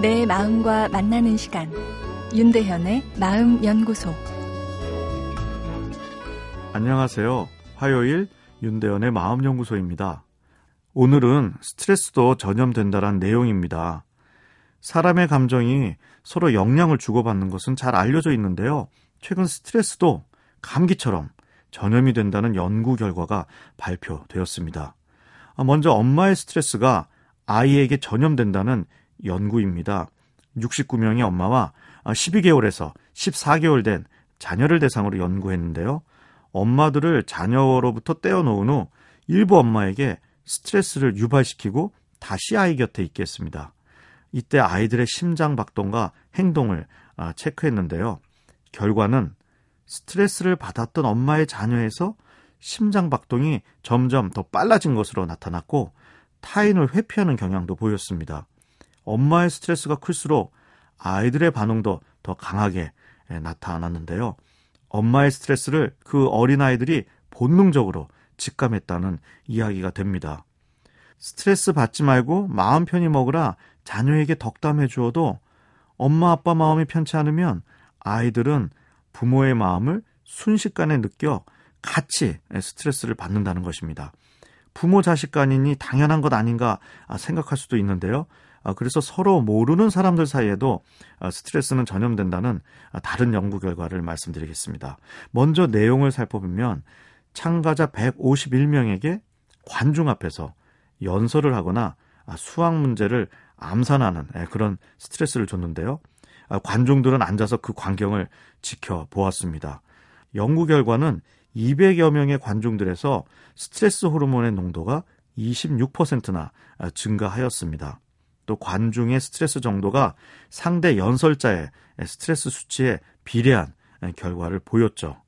내 마음과 만나는 시간 윤대현의 마음 연구소 안녕하세요. 화요일 윤대현의 마음 연구소입니다. 오늘은 스트레스도 전염된다란 내용입니다. 사람의 감정이 서로 영향을 주고받는 것은 잘 알려져 있는데요. 최근 스트레스도 감기처럼 전염이 된다는 연구 결과가 발표되었습니다. 먼저 엄마의 스트레스가 아이에게 전염된다는 연구입니다. 69명의 엄마와 12개월에서 14개월 된 자녀를 대상으로 연구했는데요. 엄마들을 자녀로부터 떼어놓은 후 일부 엄마에게 스트레스를 유발시키고 다시 아이 곁에 있게 했습니다. 이때 아이들의 심장 박동과 행동을 아, 체크했는데요. 결과는 스트레스를 받았던 엄마의 자녀에서 심장 박동이 점점 더 빨라진 것으로 나타났고 타인을 회피하는 경향도 보였습니다. 엄마의 스트레스가 클수록 아이들의 반응도 더 강하게 나타났는데요. 엄마의 스트레스를 그 어린아이들이 본능적으로 직감했다는 이야기가 됩니다. 스트레스 받지 말고 마음 편히 먹으라 자녀에게 덕담해 주어도 엄마 아빠 마음이 편치 않으면 아이들은 부모의 마음을 순식간에 느껴 같이 스트레스를 받는다는 것입니다. 부모 자식 간이니 당연한 것 아닌가 생각할 수도 있는데요. 아, 그래서 서로 모르는 사람들 사이에도 아, 스트레스는 전염된다는 아, 다른 연구 결과를 말씀드리겠습니다. 먼저 내용을 살펴보면 참가자 151명에게 관중 앞에서 연설을 하거나 수학 문제를 암산하는 예, 그런 스트레스를 줬는데요. 관중들은 앉아서 그 광경을 지켜보았습니다. 연구 결과는 200여 명의 관중들에서 스트레스 호르몬의 농도가 26%나 증가하였습니다. 또 관중의 스트레스 정도가 상대 연설자의 스트레스 수치에 비례한 결과를 보였죠.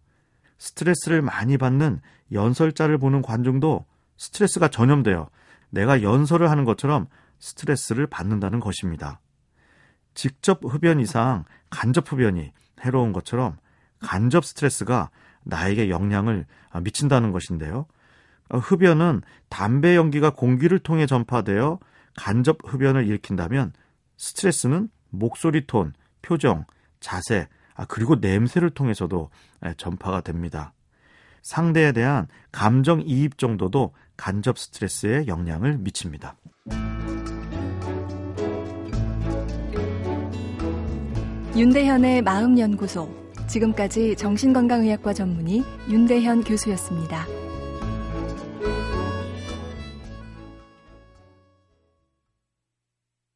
스트레스를 많이 받는 연설자를 보는 관중도 스트레스가 전염되어 내가 연설을 하는 것처럼 스트레스를 받는다는 것입니다. 직접 흡연 이상 간접 흡연이 해로운 것처럼 간접 스트레스가 나에게 영향을 미친다는 것인데요. 흡연은 담배 연기가 공기를 통해 전파되어 간접 흡연을 일으킨다면 스트레스는 목소리 톤, 표정, 자세, 아, 그리고 냄새를 통해서도 전파가 됩니다. 상대에 대한 감정 이입 정도도 간접 스트레스에 영향을 미칩니다. 윤대현의 마음연구소. 지금까지 정신건강의학과 전문의 윤대현 교수였습니다.